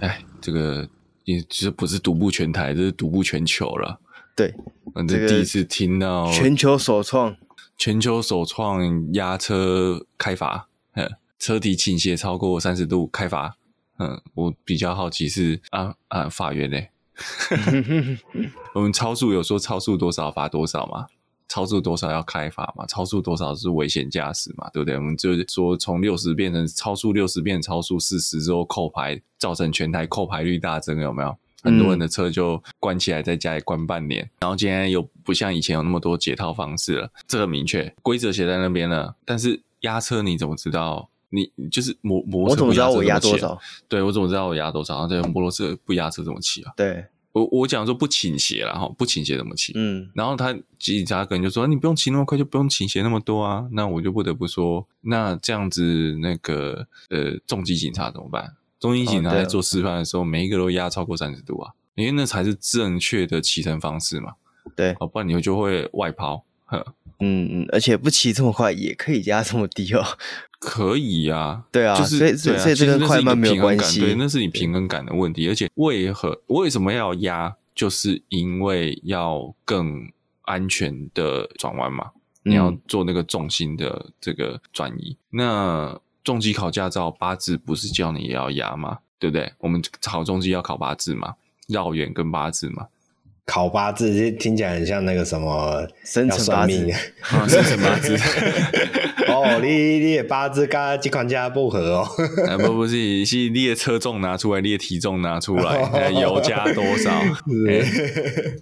哎，这个也其实不是独步全台，这是独步全球了。对，反正第一次听到全球首创，全球首创压车开罚，车体倾斜超过三十度开罚。嗯，我比较好奇是啊啊，法院呢？我们超速有说超速多少罚多少吗？超速多少要开罚嘛？超速多少是危险驾驶嘛？对不对？我们就是说从六十变成超速六十变超速四十之后扣牌，造成全台扣牌率大增，有没有？很多人的车就关起来，在家里关半年。嗯、然后今天又不像以前有那么多解套方式了，这个明确规则写在那边了。但是压车你怎么知道？你就是摩摩？我怎么知道我压多少？对，我怎么知道我压多少？然后这摩托车不压车怎么骑啊？对。我我讲说不倾斜了哈，不倾斜怎么骑？嗯，然后他警察可能就说，你不用骑那么快，就不用倾斜那么多啊。那我就不得不说，那这样子那个呃重机警察怎么办？重机警察在做示范的时候，每一个都压超过三十度啊，因为那才是正确的骑乘方式嘛。对，哦，不然你就会外抛。呵，嗯嗯，而且不骑这么快也可以压这么低哦。可以呀、啊，对啊，就是所以所以、啊、所以这跟快慢没有关系，对，那是你平衡感的问题。而且为何为什么要压？就是因为要更安全的转弯嘛，你要做那个重心的这个转移。嗯、那重机考驾照八字不是叫你也要压吗？对不对？我们考重机要考八字嘛，绕远跟八字嘛。考八字听起来很像那个什么生辰八字，生辰八字。哦，你你的八字跟这款车不合哦。啊、不不是，是你的车重拿出来，你的体重拿出来，哦、油加多少？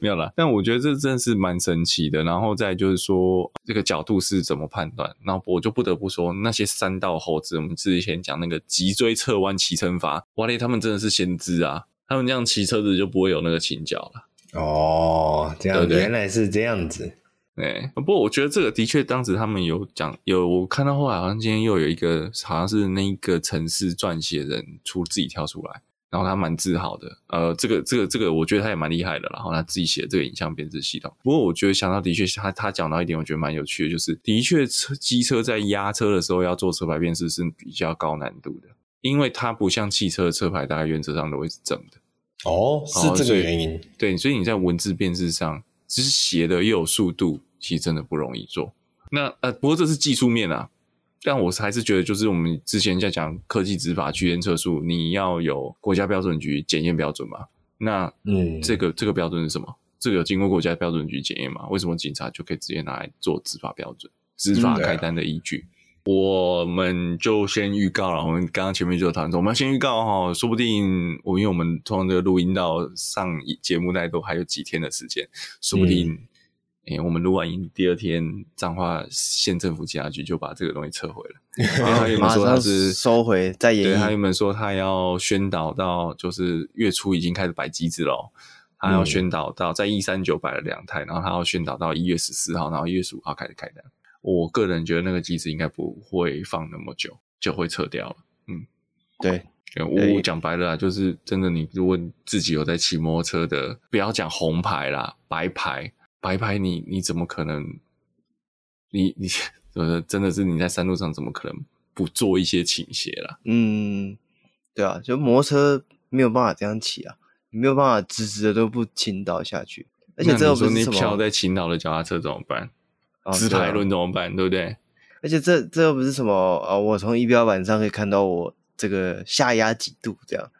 没有了。但我觉得这真的是蛮神奇的。然后再就是说，这个角度是怎么判断？那我就不得不说，那些山道猴子，我们之前讲那个脊椎侧弯骑乘法，哇嘞，他们真的是先知啊！他们这样骑车子就不会有那个倾角了。哦，这样对对原来是这样子。哎，不过我觉得这个的确，当时他们有讲，有我看到后来好像今天又有一个，好像是那个城市撰写人出自己跳出来，然后他蛮自豪的。呃，这个这个这个，我觉得他也蛮厉害的。然后他自己写的这个影像编制系统。不过我觉得想到的确，他他讲到一点，我觉得蛮有趣的，就是的确车机车在压车的时候要做车牌辨识是比较高难度的，因为它不像汽车的车牌，大概原则上都会是正的。哦，是这个原因。对，所以你在文字辨识上，只是写的又有速度，其实真的不容易做。那呃，不过这是技术面啊，但我还是觉得，就是我们之前在讲科技执法、区间测速，你要有国家标准局检验标准嘛？那嗯，这个这个标准是什么？这个有经过国家标准局检验嘛？为什么警察就可以直接拿来做执法标准、执法开单的依据？嗯我们就先预告了，我们刚刚前面就有谈到，我们要先预告哈，说不定我因为我们通常这个录音到上节目那都还有几天的时间，说不定，诶、我们录完音第二天，彰化县政府警察局就把这个东西撤回了，他原本说他是收回再演，对，他原本说他要宣导到就是月初已经开始摆机子了，他要宣导到在一三九摆了两台，然后他要宣导到一月十四号，然后一月十五号开始开单。我个人觉得那个机子应该不会放那么久就会撤掉了。嗯，对，我讲白了啊，就是真的，你如果自己有在骑摩托车的，不要讲红牌啦，白牌，白牌你你怎么可能？你你 呃，真的是你在山路上怎么可能不做一些倾斜啦？嗯，对啊，就摩托车没有办法这样骑啊，你没有办法直直的都不倾倒下去，而且这个不是，你飘在倾倒的脚踏车怎么办？直排轮怎么办？哦对，啊、对不对？而且这这又不是什么啊！我从仪表板上可以看到我这个下压几度，这样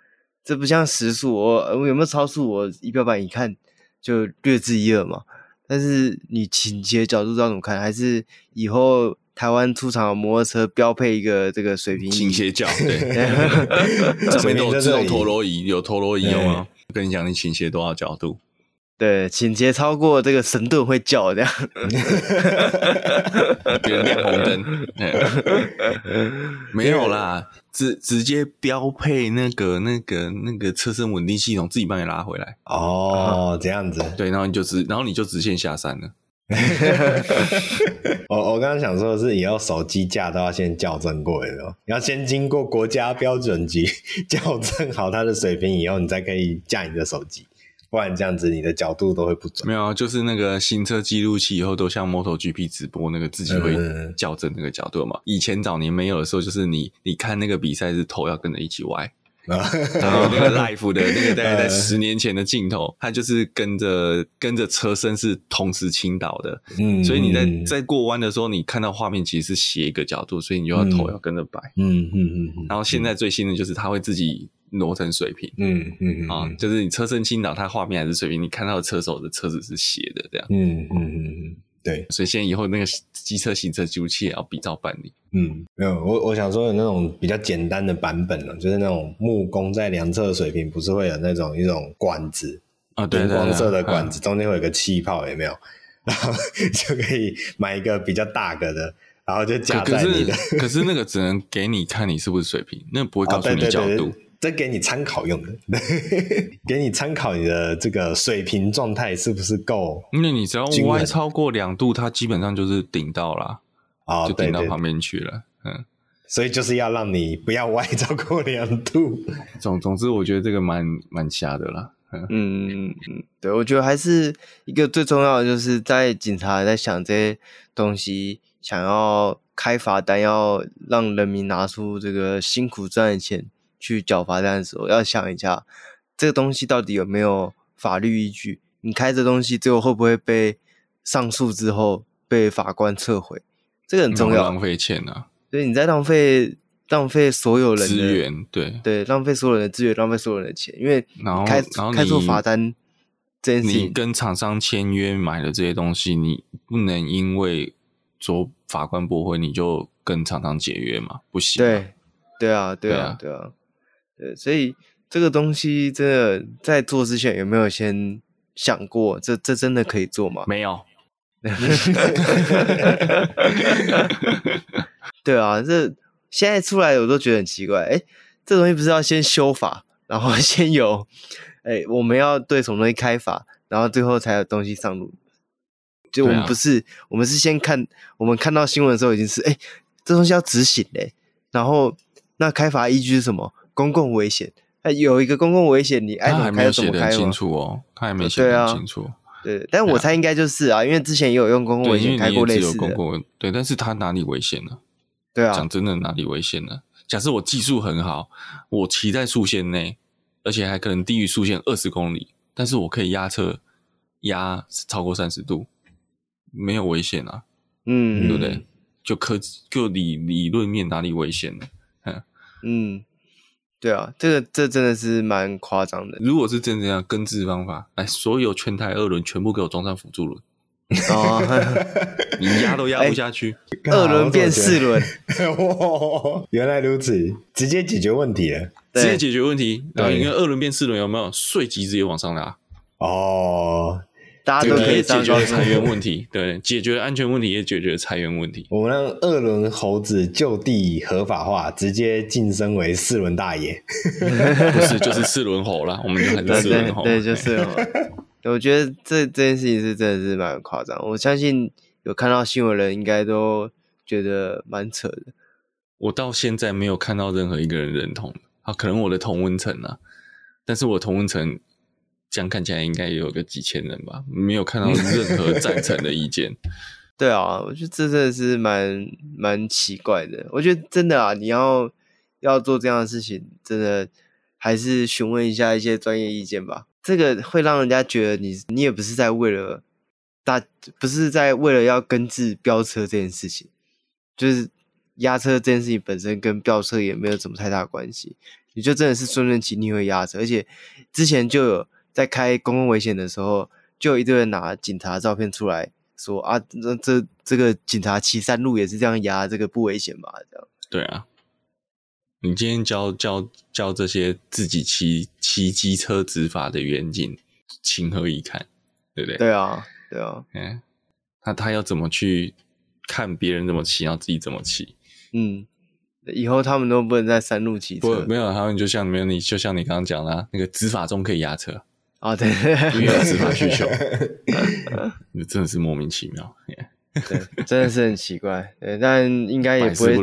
这不像时速，我我有没有超速？我仪表板一看就略知一二嘛。但是你倾斜角度知道怎么看？还是以后台湾出厂的摩托车标配一个这个水平倾斜角？对，上面都有自动陀螺仪，有陀螺仪有吗？跟你讲，你倾斜多少角度？对，倾斜超过这个神盾会叫这样，别人亮红灯，没有啦，直直接标配那个那个那个车身稳定系统，自己帮你拉回来。哦，这样子。对，然后你就直，然后你就直线下山了。我我刚刚想说的是，以后手机架都要先校正过，的你要先经过国家标准局校正好它的水平以后，你才可以架你的手机。不然这样子，你的角度都会不准。没有，就是那个行车记录器以后都像 MotoGP 直播那个自己会校正那个角度嘛。嗯、以前早年没有的时候，就是你你看那个比赛是头要跟着一起歪，那个 life 的那个大概在十年前的镜头，它就是跟着跟着车身是同时倾倒的，嗯，所以你在在过弯的时候，你看到画面其实是斜一个角度，所以你就要头要跟着摆，嗯嗯嗯，然后现在最新的就是它会自己挪成水平，嗯嗯啊，就是你车身倾倒，它画面还是水平，你看到的车手的车子是斜的这样，嗯嗯嗯嗯。对，所以现在以后那个机车行车记录器也要比照办理。嗯，没有，我我想说有那种比较简单的版本呢，就是那种木工在量测水平，不是会有那种一种管子啊，对，荧光色的管子，中间会有个气泡，有没有？然后就可以买一个比较大个的，然后就夹在你的。可是，可是那个只能给你看你是不是水平，那不会告诉你角度。哦，对对对对这给你参考用的，给你参考你的这个水平状态是不是够？因为你只要歪超过两度，它基本上就是顶到了，哦，就顶到旁边去了。嗯，所以就是要让你不要歪超过两度。总总之，我觉得这个蛮蛮瞎的啦。嗯嗯嗯，对，我觉得还是一个最重要的，就是在警察在想这些东西，想要开罚单，要让人民拿出这个辛苦赚的钱。去缴罚单的时候，要想一下这个东西到底有没有法律依据？你开这东西最后会不会被上诉之后被法官撤回？这个很重要。浪费钱啊！所以你在浪费浪费所有人的资源，对对，浪费所有人的资源，浪费所有人的钱。因为然后开开错罚单这件事情，你跟厂商签约买的这些东西，你不能因为说法官驳回，你就跟厂商解约嘛？不行。对对啊，对啊，对啊。对，所以这个东西真的在做之前有没有先想过？这这真的可以做吗？没有。对啊，这现在出来我都觉得很奇怪。哎，这东西不是要先修法，然后先有，哎，我们要对什么东西开法，然后最后才有东西上路。就我们不是，啊、我们是先看，我们看到新闻的时候已经是，哎，这东西要执行嘞。然后那开法依据是什么？公共危险，哎，有一个公共危险，你爱怎么开怎么开吗？清楚哦，他还没写得清楚。对，对，但我猜应该就是啊，因为之前也有用公共危险开过类似的。公共对，但是他哪里危险呢？对啊，讲真的，哪里危险呢？假设我技术很好，我骑在速线内，而且还可能低于速线二十公里，但是我可以压车压超过三十度，没有危险啊。嗯，对不对？就科就理理论面哪里危险呢？嗯。对啊，这个这真的是蛮夸张的。如果是真的这样根治方法，来，所有全台二轮全部给我装上辅助轮，哦，你压都压不下去，二轮变四轮，哇，原来如此，直接解决问题了，直接解决问题。对，因为二轮变四轮有没有税级直接往上拉？哦。大家都可以解决裁员 问题，对，解决安全问题也解决裁员问题。我们让二轮猴子就地合法化，直接晋升为四轮大爷，不是就是四轮猴了。我们就很四轮猴，对，就是。我觉得这这件事情是真的是蛮夸张。我相信有看到新闻的人应该都觉得蛮扯的。我到现在没有看到任何一个人认同。啊，可能我的同温层啊，但是我同温层。这样看起来应该也有个几千人吧，没有看到任何赞成的意见。对啊，我觉得这真的是蛮蛮奇怪的。我觉得真的啊，你要要做这样的事情，真的还是询问一下一些专业意见吧。这个会让人家觉得你你也不是在为了大，不是在为了要根治飙车这件事情，就是压车这件事情本身跟飙车也没有什么太大关系。你就真的是顺顺其逆会压车，而且之前就有。在开公共危险的时候，就有一堆人拿警察照片出来说啊，这这这个警察骑山路也是这样压，这个不危险吧？这样。对啊，你今天教教教这些自己骑骑机车执法的远景，情何以堪？对不对？对啊，对啊。嗯，那他要怎么去看别人怎么骑，然后自己怎么骑？嗯，以后他们都不能在山路骑车。不，没有，他们就像没有你，就像你刚刚讲的，那个执法中可以压车。啊、哦，对，因为有司法需求，那 真的是莫名其妙。对，真的是很奇怪。对，但应该也不会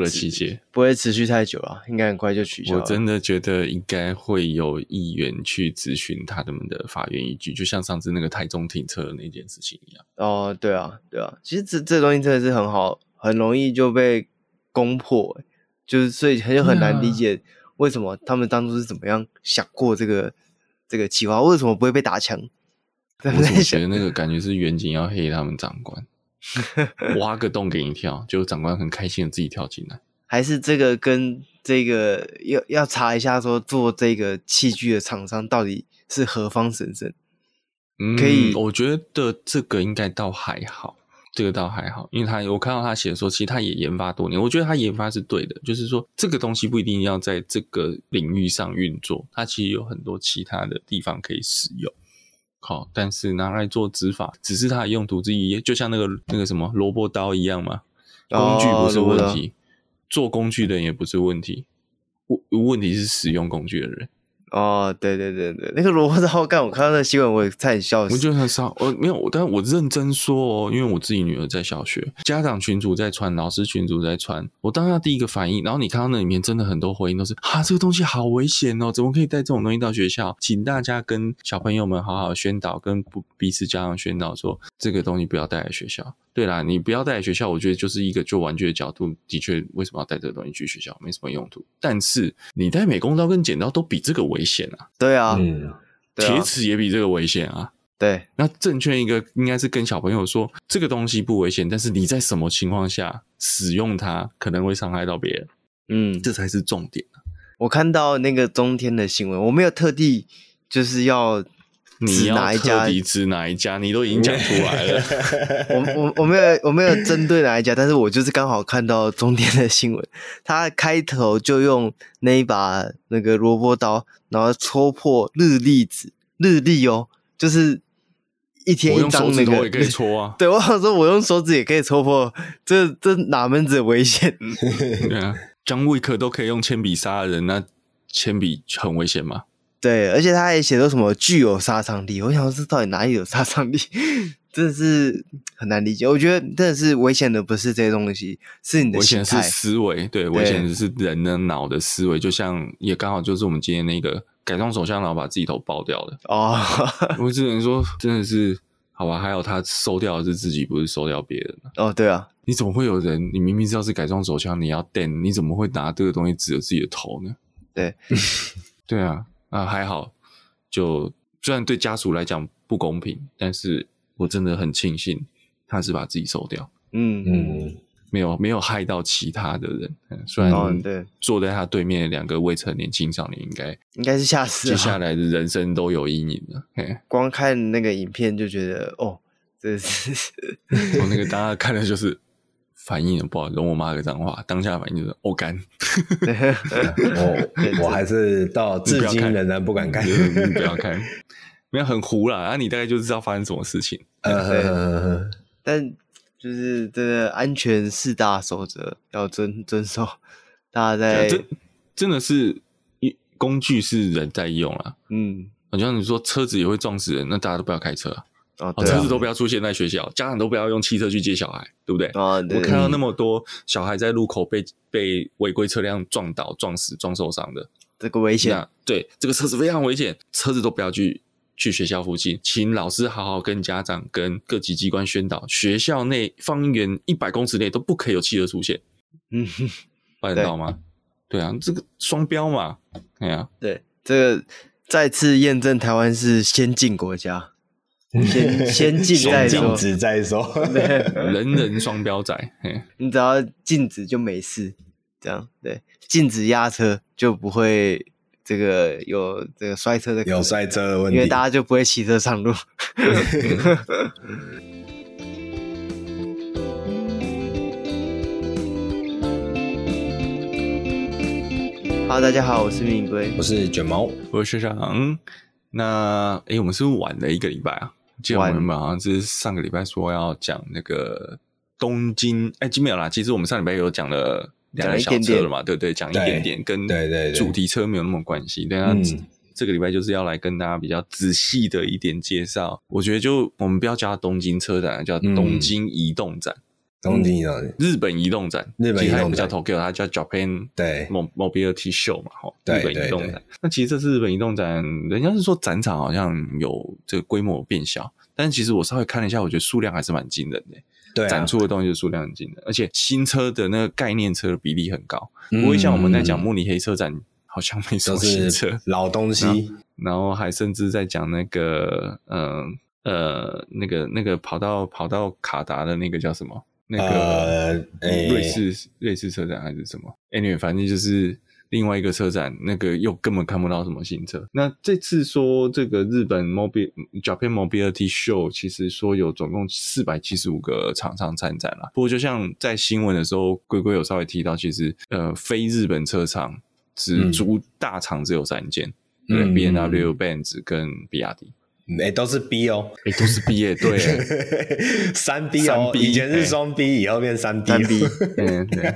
不会持续太久了，应该很快就取消了。我真的觉得应该会有议员去咨询他们的法院依据，就像上次那个台中停车的那件事情一样。哦，对啊，对啊，其实这这东西真的是很好，很容易就被攻破，就是所以很就很难理解为什么他们当初是怎么样想过这个这个企划？为什么不会被打枪？我怎么觉得那个 感觉是远景要黑他们长官，挖个洞给你跳，就长官很开心的自己跳进来。还是这个跟这个要要查一下，说做这个器具的厂商到底是何方神圣？嗯，可以，我觉得这个应该倒还好，这个倒还好，因为他我看到他写的说，其实他也研发多年，我觉得他研发是对的，就是说这个东西不一定要在这个领域上运作，它其实有很多其他的地方可以使用。好，但是拿来做执法，只是它的用途之一，就像那个那个什么萝卜刀一样嘛。工具不是问题，哦、做工具的人也不是问题，问问题是使用工具的人。哦，对对对对，那个萝卜刀，干我看到那个新闻，我也差点笑死。我觉得很少，我没有，但是我认真说哦，因为我自己女儿在小学，家长群组在传，老师群组在传，我当下第一个反应，然后你看到那里面真的很多回应都是啊，这个东西好危险哦，怎么可以带这种东西到学校？请大家跟小朋友们好好宣导，跟不彼此家长宣导说，这个东西不要带来学校。对啦，你不要带来学校，我觉得就是一个做玩具的角度，的确，为什么要带这个东西去学校？没什么用途。但是你带美工刀跟剪刀都比这个危险啊！对啊，嗯，铁齿也比这个危险啊！对，那正确一个应该是跟小朋友说，这个东西不危险，但是你在什么情况下使用它可能会伤害到别人？嗯，这才是重点。我看到那个中天的新闻，我没有特地就是要。你要特地指哪一家？你都已经讲出来了。我我我没有我没有针对哪一家，但是我就是刚好看到中天的新闻，他开头就用那一把那个萝卜刀，然后戳破日历纸，日历哦，就是一天一张那个，我也可以戳啊。对，我想说，我用手指也可以戳破，这这哪门子危险？对啊，张卫克都可以用铅笔杀人，那铅笔很危险吗？对，而且他还写说什么具有杀伤力，我想说这到底哪里有杀伤力？真的是很难理解。我觉得真的是危险的不是这些东西，是你的。危险是思维，对，对危险的是人的脑的思维。就像也刚好就是我们今天那个改装手枪，然后把自己头爆掉的哦。我只能说，真的是好吧。还有他收掉的是自己，不是收掉别人哦。对啊，你怎么会有人？你明明知道是改装手枪，你要电，你怎么会拿这个东西指着自己的头呢？对 对啊。啊，还好，就虽然对家属来讲不公平，但是我真的很庆幸他是把自己收掉，嗯嗯，没有没有害到其他的人。虽然对坐在他对面的两个未成年青少年应该应该是吓死了，接下来的人生都有阴影了。光看那个影片就觉得，哦，这是我 那个大家看的就是。反应不好，容我骂个脏话。当下反应就是哦干，我我还是到 至今仍然不敢看，不要看，没有很糊啦。啊，你大概就知道发生什么事情。呃，但就是这个安全四大守则要遵遵守。大家在真真的是一工具是人在用啊。嗯，好像你说车子也会撞死人，那大家都不要开车啊。哦，车子都不要出现在学校，家长都不要用汽车去接小孩，对不对？啊，对。我看到那么多小孩在路口被被违规车辆撞倒、撞死、撞受伤的，这个危险。对，这个车子非常危险，车子都不要去去学校附近，请老师好好跟家长、跟各级机关宣导，学校内方圆一百公尺内都不可以有汽车出现。嗯，办得到吗？对啊，这个双标嘛，对啊，对，这个再次验证台湾是先进国家。先先禁再说，禁止再说，人人双标仔，你只要禁止就没事，这样对，禁止压车就不会这个有这个摔车的有摔车的问题，因为大家就不会骑车上路。好，大家好，我是命龟，我是卷毛，我是学长。那诶、欸，我们是不是晚了一个礼拜啊？记得我们好像是上个礼拜说要讲那个东京，哎，没有啦。其实我们上礼拜有讲了两台小车了嘛，对不对？讲一点点，跟对对主题车没有那么关系。对啊，这个礼拜就是要来跟大家比较仔细的一点介绍。我觉得就我们不要叫它东京车展，叫东京移动展。东京移动，日本移动展，日本移动展叫 Tokyo，它叫 Japan 对 Mobility Show 嘛，哈，日本移动展。那其实这次日本移动展，人家是说展场好像有这个规模变小，但其实我稍微看了一下，我觉得数量还是蛮惊人的。对，展出的东西的数量很惊人，而且新车的那个概念车的比例很高，不会像我们在讲慕尼黑车展，好像没什么新车，老东西。然后还甚至在讲那个，嗯呃，呃，那个那个跑到跑到卡达的那个叫什么？那个瑞士、瑞士车展还是什么？Anyway，反正就是。另外一个车展，那个又根本看不到什么新车。那这次说这个日本 Mobil Japan Mobility Show，其实说有总共四百七十五个厂商参展了。不过就像在新闻的时候，龟龟有稍微提到，其实呃，非日本车厂只主大厂只有三间，对、嗯、，BMW、Benz 跟比亚迪，哎、欸，都是 B 哦，哎、欸，都是 B 耶，对，三 B 哦，以前是双 B，、欸、以后变三 B，三 B，嗯，对，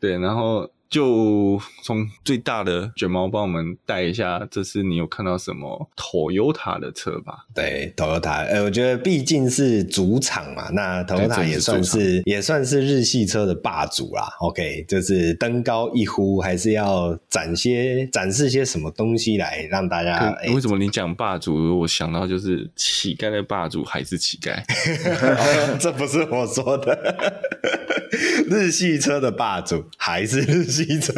对，然后。就从最大的卷毛帮我们带一下，这次你有看到什么 Toyota 的车吧？对，Toyota，呃，我觉得毕竟是主场嘛，那 Toyota 也算是也算是日系车的霸主啦。OK，就是登高一呼，还是要展些展示些什么东西来让大家？为什么你讲霸主，我想到就是乞丐的霸主还是乞丐？这不是我说的，日系车的霸主还是日系。汽车，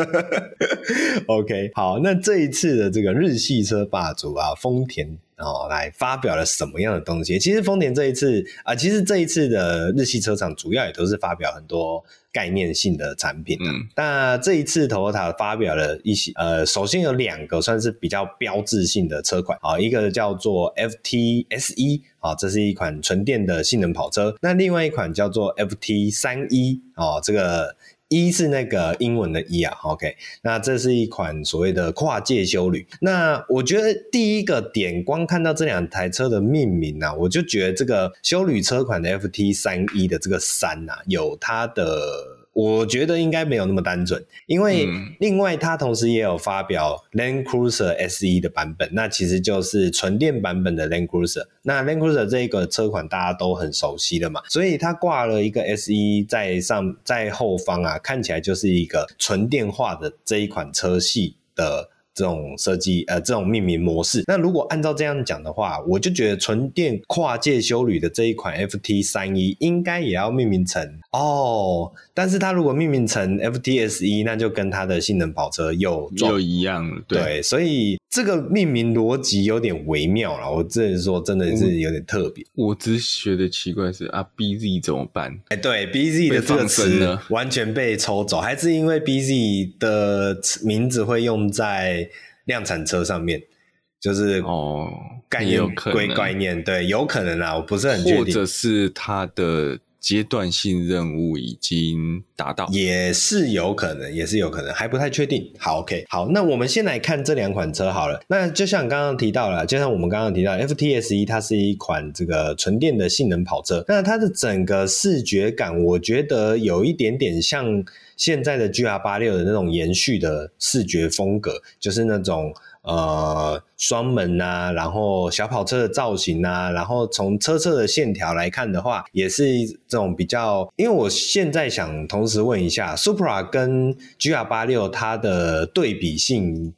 OK，好，那这一次的这个日系车霸主啊，丰田哦，来发表了什么样的东西？其实丰田这一次啊，其实这一次的日系车厂主要也都是发表很多概念性的产品。嗯，那这一次 Toyota 发表了一些，呃，首先有两个算是比较标志性的车款啊，一个叫做 FT SE 啊，这是一款纯电的性能跑车。那另外一款叫做 FT 三一哦，这个。一是那个英文的一啊，OK，那这是一款所谓的跨界修旅。那我觉得第一个点，光看到这两台车的命名啊，我就觉得这个修旅车款的 FT 三一的这个三啊，有它的。我觉得应该没有那么单纯，因为另外它同时也有发表 Land Cruiser SE 的版本，那其实就是纯电版本的 Land Cruiser。那 Land Cruiser 这一个车款大家都很熟悉的嘛，所以它挂了一个 SE 在上在后方啊，看起来就是一个纯电化的这一款车系的。这种设计呃，这种命名模式，那如果按照这样讲的话，我就觉得纯电跨界修旅的这一款 FT 三一应该也要命名成哦，但是它如果命名成 FT SE，那就跟它的性能跑车又又一样了，对，对，所以这个命名逻辑有点微妙了。我只能说，真的是有点特别。我只是觉得奇怪是啊，BZ 怎么办？哎，对，BZ 的这个词完全被抽走，还是因为 BZ 的名字会用在。量产车上面就是哦，概念归概念，对，有可能啊，我不是很确定，或者是它的阶段性任务已经达到，也是有可能，也是有可能，还不太确定。好，OK，好，那我们先来看这两款车好了。那就像刚刚提到了，就像我们刚刚提到，FTSE 它是一款这个纯电的性能跑车，那它的整个视觉感，我觉得有一点点像。现在的 GR86 的那种延续的视觉风格，就是那种呃双门啊，然后小跑车的造型啊，然后从车侧的线条来看的话，也是这种比较。因为我现在想同时问一下，Supra 跟 GR86 它的对比性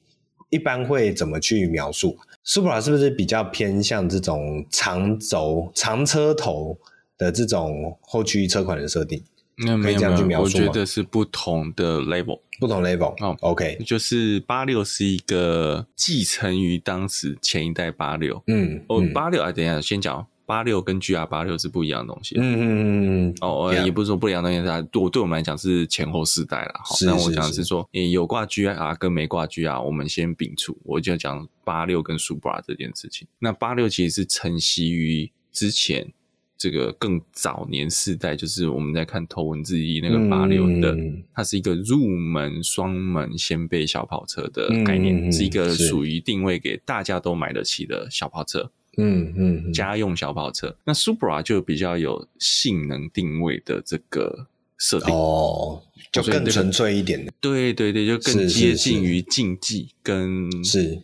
一般会怎么去描述？Supra 是不是比较偏向这种长轴、长车头的这种后驱车款的设定？那没有没有，我觉得是不同的 level，不同 level。哦，OK，就是八六是一个继承于当时前一代八六，嗯，哦，八六啊，等一下先讲八六跟 GR 八六是不一样的东西，嗯嗯嗯嗯，哦，也不是说不一样的东西，它对对我们来讲是前后世代了。好，那我讲的是说，诶，有挂 GR 跟没挂 GR，我们先摒除，我就讲八六跟 Supra 这件事情。那八六其实是承袭于之前。这个更早年世代，就是我们在看头文字 D 那个八六的，嗯，它是一个入门双门掀背小跑车的概念，嗯，是一个属于定位给大家都买得起的小跑车，嗯嗯，家用小跑车。那 Supra 就比较有性能定位的这个设定，哦，就更纯粹一点的，对对对，就更接近于竞技跟是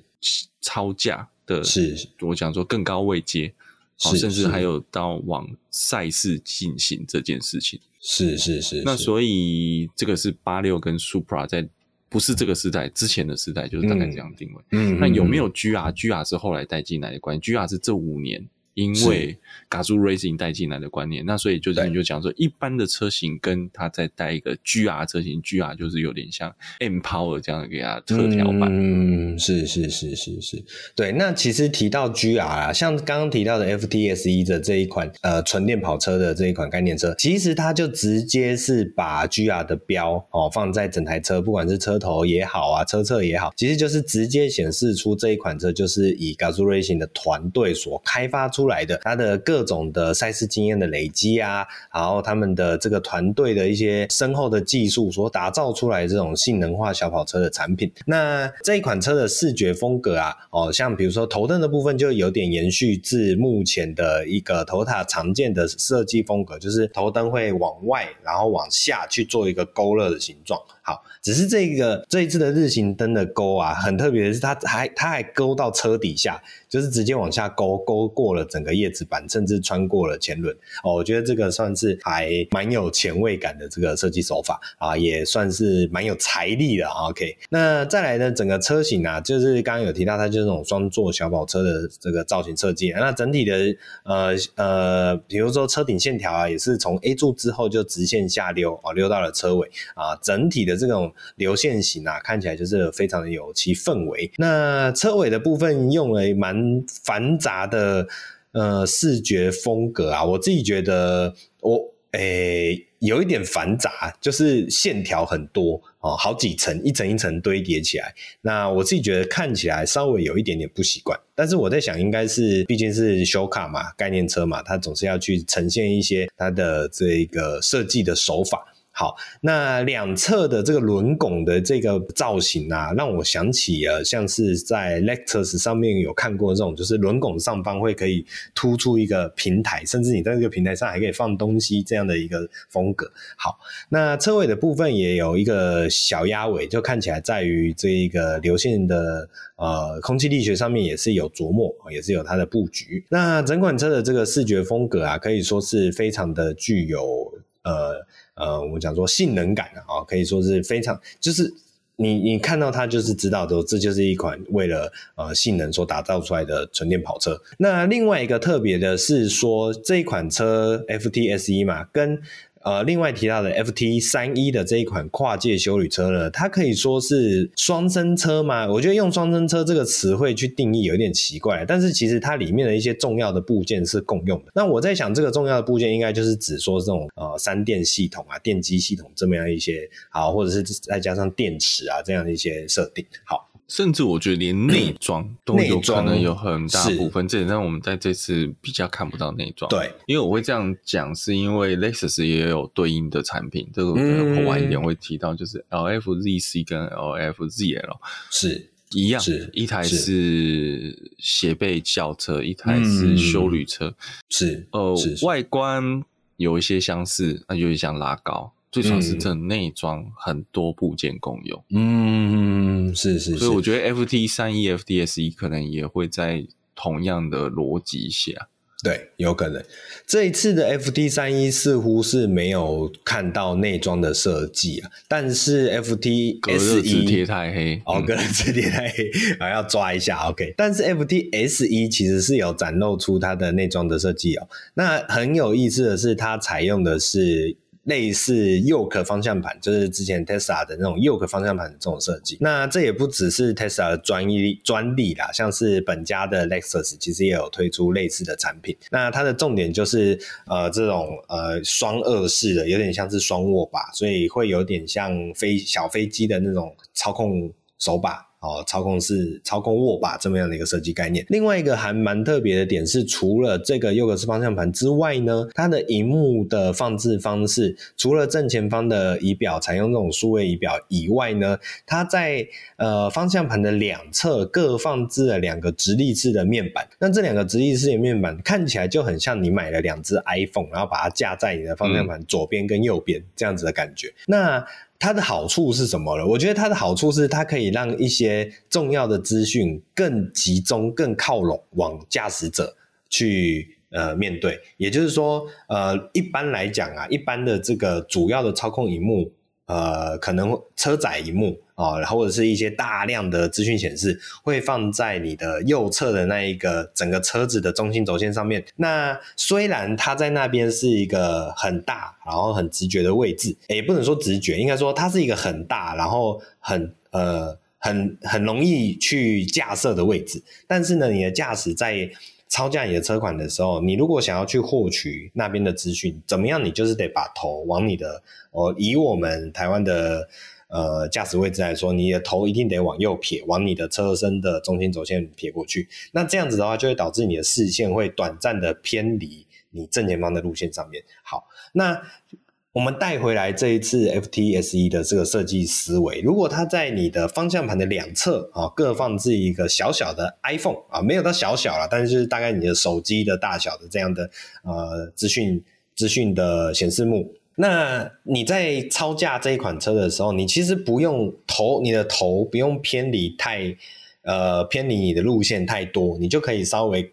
超价的，是我讲说更高位阶。好，甚至还有到往赛事进行这件事情，是是是，是。那所以这个是八六跟 Supra 在不是这个时代之前的时代，就是大概这样定位。嗯，那有没有 GR？GR 是后来带进来的关系，GR 是这五年因为 Gazoo Racing 带进来的观念，那所以就是你就讲说，一般的车型跟它再带一个 GR 车型，GR 就是有点像 M Power 这样给它特调版。嗯，是是是是是，对。那其实提到 GR 啊，像刚刚提到的 FTSE 的这一款呃纯电跑车的这一款概念车，其实它就直接是把 GR 的标哦放在整台车，不管是车头也好啊，车侧也好，其实就是直接显示出这一款车就是以 Gazoo Racing 的团队所开发出。出来的，它的各种的赛事经验的累积啊，然后他们的这个团队的一些深厚的技术所打造出来这种性能化小跑车的产品。那这一款车的视觉风格啊，哦，像比如说头灯的部分就有点延续至目前的一个头塔常见的设计风格，就是头灯会往外，然后往下去做一个勾勒的形状。好，只是这个这一次的日行灯的勾啊，很特别的是，它还它还勾到车底下，就是直接往下勾，勾过了整个叶子板，甚至穿过了前轮。哦，我觉得这个算是还蛮有前卫感的这个设计手法啊，也算是蛮有财力的。OK，那再来呢，整个车型啊，就是刚刚有提到，它就是那种双座小跑车的这个造型设计。那整体的呃呃，比如说车顶线条啊，也是从 A 柱之后就直线下溜啊，溜到了车尾啊，整体的。这种流线型啊，看起来就是非常的有其氛围。那车尾的部分用了蛮繁杂的呃视觉风格啊，我自己觉得我诶有一点繁杂，就是线条很多哦，好几层，一层一层堆叠起来。那我自己觉得看起来稍微有一点点不习惯，但是我在想，应该是毕竟是修卡嘛，概念车嘛，它总是要去呈现一些它的这个设计的手法。好，那两侧的这个轮拱的这个造型啊，让我想起了像是在 Lexus 上面有看过这种，就是轮拱上方会可以突出一个平台，甚至你在这个平台上还可以放东西这样的一个风格。好，那车尾的部分也有一个小鸭尾，就看起来在于这一个流线的呃空气力学上面也是有琢磨，也是有它的布局。那整款车的这个视觉风格啊，可以说是非常的具有呃。呃，我们讲说性能感啊，可以说是非常，就是你你看到它就是知道的，这就是一款为了呃性能所打造出来的纯电跑车。那另外一个特别的是说，这一款车 FTSE 嘛，跟呃，另外提到的 FT 三一的这一款跨界休旅车呢，它可以说是双生车吗？我觉得用双生车这个词汇去定义有点奇怪，但是其实它里面的一些重要的部件是共用的。那我在想，这个重要的部件应该就是指说这种呃三电系统啊、电机系统这么样一些好，或者是再加上电池啊这样的一些设定，好。甚至我觉得连 内装都有可能有很大部分，这点让我们在这次比较看不到内装。对，因为我会这样讲，是因为 Lexus 也有对应的产品，这个我晚一点会提到，就是 LFZC 跟 LFZL 是一样，是一台是斜背轿车，一台是休旅车，是呃，外观有一些相似，那有点像拉高。最主要是这内装很多部件共用，嗯，是是是，所以我觉得 FT 三一 FTSE 可能也会在同样的逻辑下，对，有可能。这一次的 FT 三一似乎是没有看到内装的设计啊，但是 FT 隔热纸贴太黑，哦，隔热纸贴太黑，还要抓一下，OK，但是 FT S 一其实是有展露出它的内装的设计哦，那很有意思的是，它采用的是。类似 Yoke 方向盘，就是之前 Tesla 的那种 Yoke 方向盘的这种设计。那这也不只是 Tesla 的专利专利啦，像是本家的 Lexus 其实也有推出类似的产品。那它的重点就是呃这种呃双二式的，有点像是双握把，所以会有点像飞小飞机的那种操控手把。哦，操控是操控握把这么样的一个设计概念。另外一个还蛮特别的点是，除了这个右格式方向盘之外呢，它的荧幕的放置方式，除了正前方的仪表采用这种数位仪表以外呢，它在呃方向盘的两侧各放置了两个直立式的面板。那这两个直立式的面板看起来就很像你买了两只 iPhone，然后把它架在你的方向盘左边跟右边这样子的感觉。嗯、那它的好处是什么呢？我觉得它的好处是，它可以让一些重要的资讯更集中、更靠拢往驾驶者去呃面对。也就是说，呃，一般来讲啊，一般的这个主要的操控荧幕，呃，可能车载荧幕啊，或者是一些大量的资讯显示，会放在你的右侧的那一个整个车子的中心轴线上面。那虽然它在那边是一个很大，然后很直觉的位置，也不能说直觉，应该说它是一个很大，然后很呃很很容易去架设的位置。但是呢，你的驾驶在操驾你的车款的时候，你如果想要去获取那边的资讯，怎么样？你就是得把头往你的，哦，以我们台湾的呃驾驶位置来说，你的头一定得往右撇，往你的车身的中心轴线撇过去。那这样子的话，就会导致你的视线会短暂的偏离你正前方的路线上面。好，那。我们带回来这一次 FTSE 的这个设计思维，如果它在你的方向盘的两侧啊，各放置一个小小的 iPhone 啊，没有到小小了，但是就是大概你的手机的大小的这样的呃资讯资讯的显示幕，那你在操驾这一款车的时候，你其实不用头，你的头不用偏离太呃偏离你的路线太多，你就可以稍微。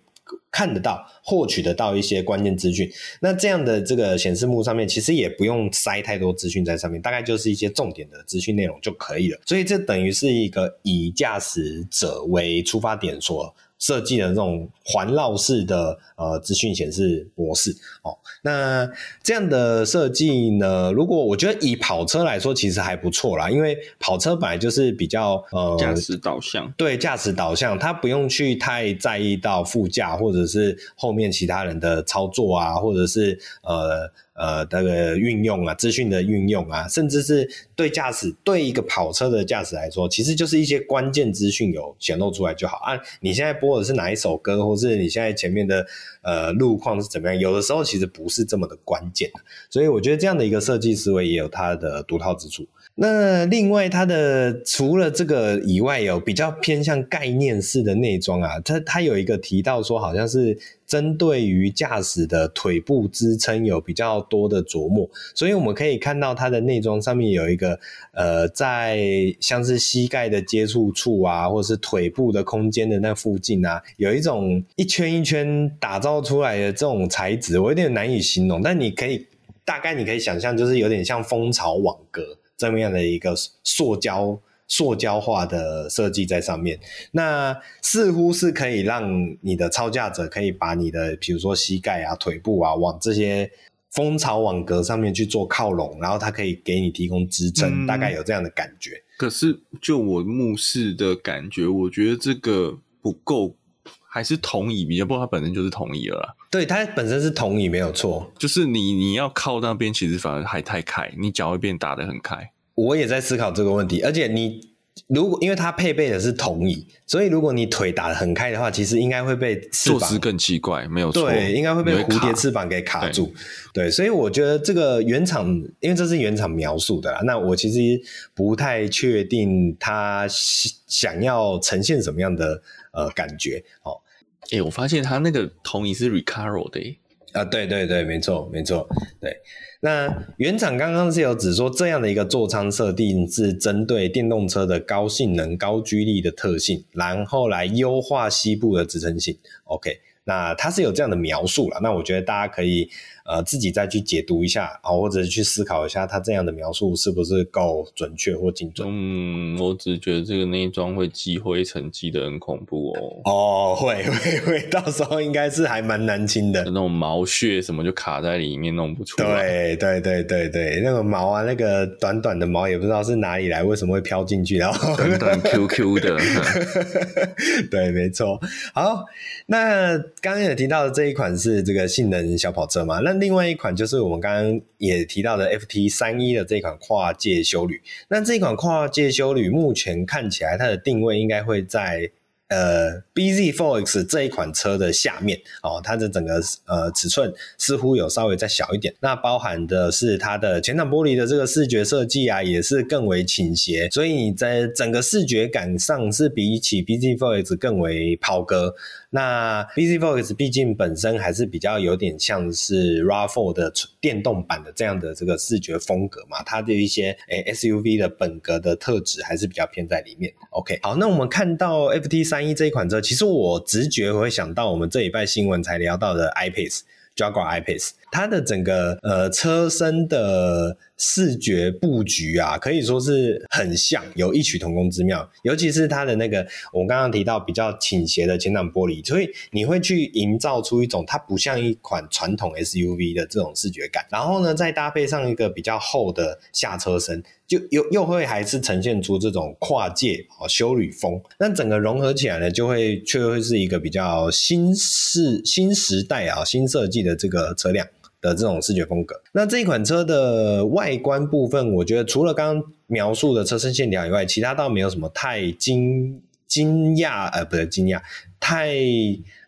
看得到、获取得到一些关键资讯，那这样的这个显示幕上面其实也不用塞太多资讯在上面，大概就是一些重点的资讯内容就可以了。所以这等于是一个以驾驶者为出发点所设计的这种环绕式的呃资讯显示模式哦，那这样的设计呢，如果我觉得以跑车来说，其实还不错啦，因为跑车本来就是比较呃驾驶导向，对驾驶导向，它不用去太在意到副驾或者是后面其他人的操作啊，或者是呃。呃，那个运用啊，资讯的运用啊，甚至是对驾驶，对一个跑车的驾驶来说，其实就是一些关键资讯有显露出来就好啊。你现在播的是哪一首歌，或是你现在前面的呃路况是怎么样？有的时候其实不是这么的关键，所以我觉得这样的一个设计思维也有它的独到之处。那另外，它的除了这个以外，有比较偏向概念式的内装啊。它它有一个提到说，好像是针对于驾驶的腿部支撑有比较多的琢磨，所以我们可以看到它的内装上面有一个呃，在像是膝盖的接触处啊，或是腿部的空间的那附近啊，有一种一圈一圈打造出来的这种材质，我有点难以形容，但你可以大概你可以想象，就是有点像蜂巢网格。这么样的一个塑胶塑胶化的设计在上面，那似乎是可以让你的操驾者可以把你的，比如说膝盖啊、腿部啊，往这些蜂巢网格上面去做靠拢，然后它可以给你提供支撑，嗯、大概有这样的感觉。可是就我目视的感觉，我觉得这个不够。还是同椅比较，不过它本身就是同椅了啦。对，它本身是同椅没有错，就是你你要靠那边，其实反而还太开，你脚会变打得很开。我也在思考这个问题，而且你如果因为它配备的是同椅，所以如果你腿打得很开的话，其实应该会被翅膀坐姿更奇怪，没有错，对，应该会被蝴蝶翅膀给卡住。对，对，所以我觉得这个原厂，因为这是原厂描述的啦，那我其实不太确定它想要呈现什么样的。呃，感觉哦，哎、欸，我发现它那个同椅是 Recaro 的，啊，对对对，没错没错，对。那原厂刚刚是有指说，这样的一个座舱设定是针对电动车的高性能、高居力的特性，然后来优化膝部的支撑性。OK，那它是有这样的描述了，那我觉得大家可以。呃，自己再去解读一下啊，或者去思考一下，他这样的描述是不是够准确或精准？嗯，我只觉得这个内装会积灰尘，积得很恐怖哦。哦，会 会会，到时候应该是还蛮难清的。那种毛屑什么就卡在里面，弄不出来。对对对对对，那个毛啊，那个短短的毛也不知道是哪里来，为什么会飘进去，然后短短 Q Q 的。对，没错。好，那刚刚有提到的这一款是这个性能小跑车嘛？那另外一款就是我们刚刚也提到的 FT 三一的这款跨界修旅。那这款跨界修旅目前看起来它的定位应该会在。呃，bZ4X 这一款车的下面哦，它的整个呃尺寸似乎有稍微再小一点。那包含的是它的前挡玻璃的这个视觉设计啊，也是更为倾斜，所以你在整个视觉感上是比起 bZ4X 更为跑格。那 bZ4X 毕竟本身还是比较有点像是 RAV4 的电动版的这样的这个视觉风格嘛，它的一些诶 SUV 的本格的特质还是比较偏在里面。OK，好，那我们看到 FT 三一这一款车，其实我直觉会想到我们这一拜新闻才聊到的 I-PACE，Jaguar I-PACE，它的整个呃车身的视觉布局啊，可以说是很像，有异曲同工之妙。尤其是它的那个，我刚刚提到比较倾斜的前挡玻璃，所以你会去营造出一种它不像一款传统 SUV 的这种视觉感。然后呢，再搭配上一个比较厚的下车身，就又又会还是呈现出这种跨界哦修旅风。那整个融合起来呢，就会却会是一个比较新式、新时代啊、新设计的这个车辆。的这种视觉风格，那这一款车的外观部分，我觉得除了刚刚描述的车身线条以外，其他倒没有什么太惊惊讶，呃，不是惊讶，太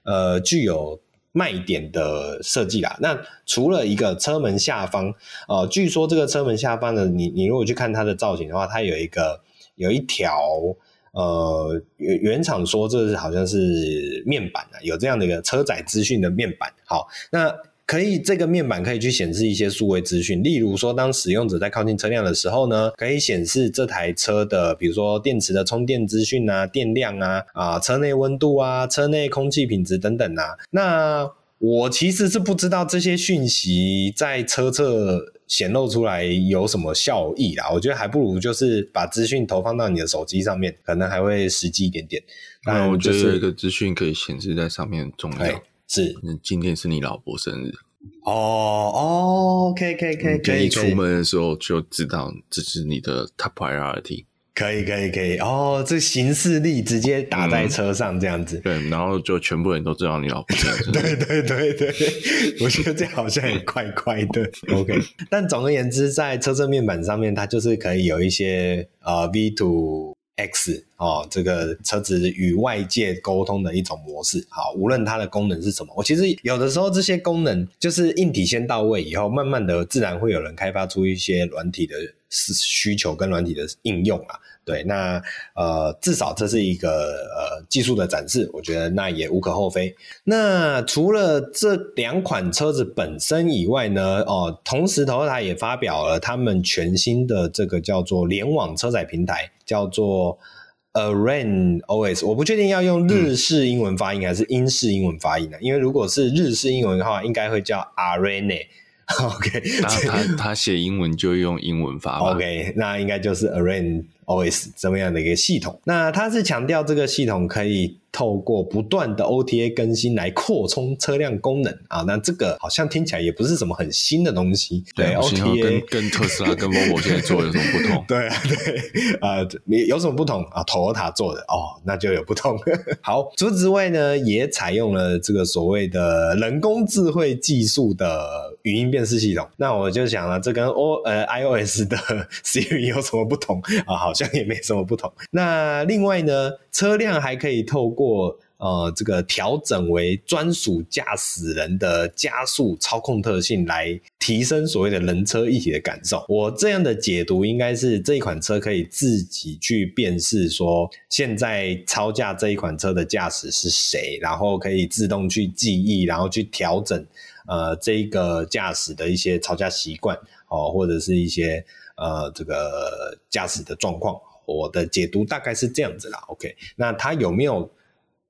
呃具有卖点的设计啦。那除了一个车门下方，呃，据说这个车门下方呢，你你如果去看它的造型的话，它有一个有一条呃原原厂说这是好像是面板啊，有这样的一个车载资讯的面板。好，那。可以，这个面板可以去显示一些数位资讯，例如说，当使用者在靠近车辆的时候呢，可以显示这台车的，比如说电池的充电资讯啊、电量啊、啊车内温度啊、车内空气品质等等啊。那我其实是不知道这些讯息在车侧显露出来有什么效益啦。我觉得还不如就是把资讯投放到你的手机上面，可能还会实际一点点。那我觉得有一个资讯可以显示在上面很重要。是，那今天是你老婆生日。哦哦，可以可以可以可以，你出门的时候就知道这是你的 top priority，可以可以可以。哦，这行事力直接打在车上这样子，嗯，对，然后就全部人都知道你老婆生日，对对对对，我觉得这好像也怪怪的，OK，但总而言之，在车身面板上面，它就是可以有一些呃 V to X 哦，这个车子与外界沟通的一种模式。好，无论它的功能是什么，我其实有的时候这些功能就是硬体先到位以后，慢慢的自然会有人开发出一些软体的需求跟软体的应用啊。对，那呃，至少这是一个呃技术的展示，我觉得那也无可厚非。那除了这两款车子本身以外呢，哦、呃，同时 Toyota 也发表了他们全新的这个叫做联网车载平台，叫做 Araneos。我不确定要用日式英文发音还是英式英文发音呢？因为如果是日式英文的话，应该会叫 ARENE。OK，那他他写英文就用英文发。OK，那应该就是 ARENE。OS 这么样的一个系统，那它是强调这个系统可以透过不断的 OTA 更新来扩充车辆功能啊，那这个好像听起来也不是什么很新的东西。对，对，OTA 跟跟特斯拉跟 Volvo 现在做有什么不同？对啊，对啊，你、呃、有什么不同啊？Toyota 做的哦，那就有不同。好，除此之外呢，也采用了这个所谓的人工智慧技术的语音辨识系统。那我就想了，这跟 O 呃 iOS 的 Siri 有什么不同啊？好好像也没什么不同。那另外呢，车辆还可以透过呃这个调整为专属驾驶人的加速操控特性，来提升所谓的人车一体的感受。我这样的解读应该是这一款车可以自己去辨识说，现在超驾这一款车的驾驶是谁，然后可以自动去记忆，然后去调整呃这个驾驶的一些超驾习惯哦，或者是一些。呃，这个驾驶的状况，我的解读大概是这样子啦。OK，那它有没有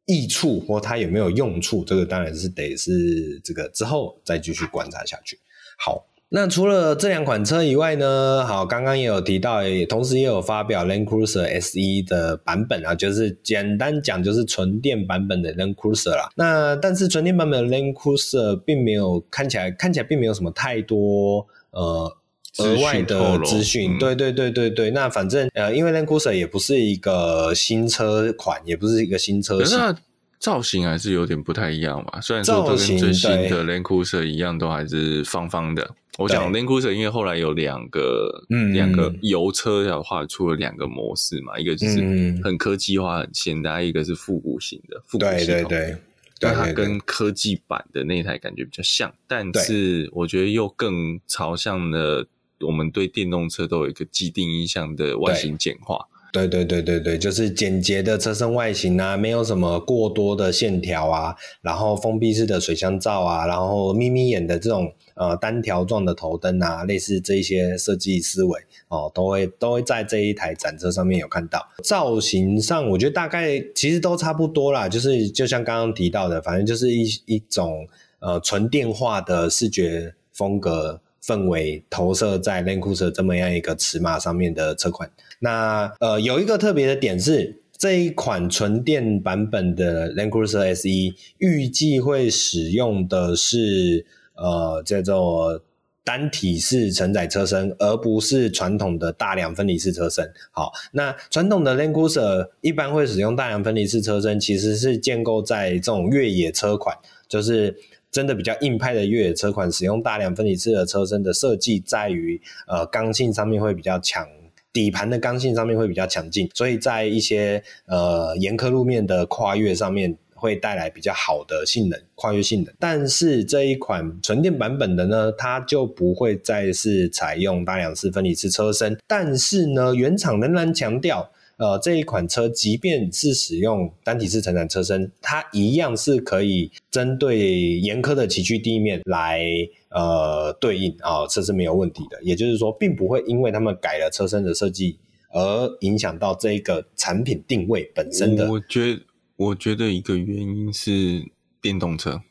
益处，或它有没有用处？这个当然是得是这个之后再继续观察下去。好，那除了这两款车以外呢，好，刚刚也有提到，同时也有发表 Land Cruiser SE 的版本啊，就是简单讲就是纯电版本的 Land Cruiser 啦。那但是纯电版本的 Land Cruiser 并没有看起来看起来并没有什么太多呃。额外的资讯，对对对对对，那反正呃，因为 Land Cruiser 也不是一个新车款，也不是一个新车型，那造型还是有点不太一样嘛。虽然说都跟最新的 Land Cruiser 一样，都还是方方的。我想 Land Cruiser，因为后来有两个，嗯，两个油车的话出了两个模式嘛，一个就是很科技化、很现代，一个是复古型的复古系统。对对对。但它跟科技版的那台感觉比较像，但是我觉得又更朝向了。我们对电动车都有一个既定印象的外形简化，对对对对对，就是简洁的车身外形啊，没有什么过多的线条啊，然后封闭式的水箱罩啊，然后眯眯眼的这种呃单条状的头灯啊，类似这一些设计思维哦，都会都会在这一台展车上面有看到。造型上，我觉得大概其实都差不多啦，就是就像刚刚提到的，反正就是一一种呃纯电化的视觉风格。氛围投射在 Land Cruiser 这么样一个尺码上面的车款。那呃，有一个特别的点是，这一款纯电版本的 Land Cruiser SE 预计会使用的是呃叫做单体式承载车身，而不是传统的大梁分离式车身。好，那传统的 Land Cruiser 一般会使用大梁分离式车身，其实是建构在这种越野车款，就是真的比较硬派的越野车款，使用大量分离式的车身的设计，在于呃刚性上面会比较强。底盘的刚性上面会比较强劲，所以在一些呃严苛路面的跨越上面会带来比较好的性能，跨越性能。但是这一款纯电版本的呢，它就不会再是采用大梁式分离式车身，但是呢，原厂仍然强调。呃，这一款车即便是使用单体式承载车身，它一样是可以针对严苛的崎岖地面来呃对应啊、哦，这是没有问题的。也就是说，并不会因为他们改了车身的设计而影响到这一个产品定位本身的。我觉得，我觉得一个原因是电动车，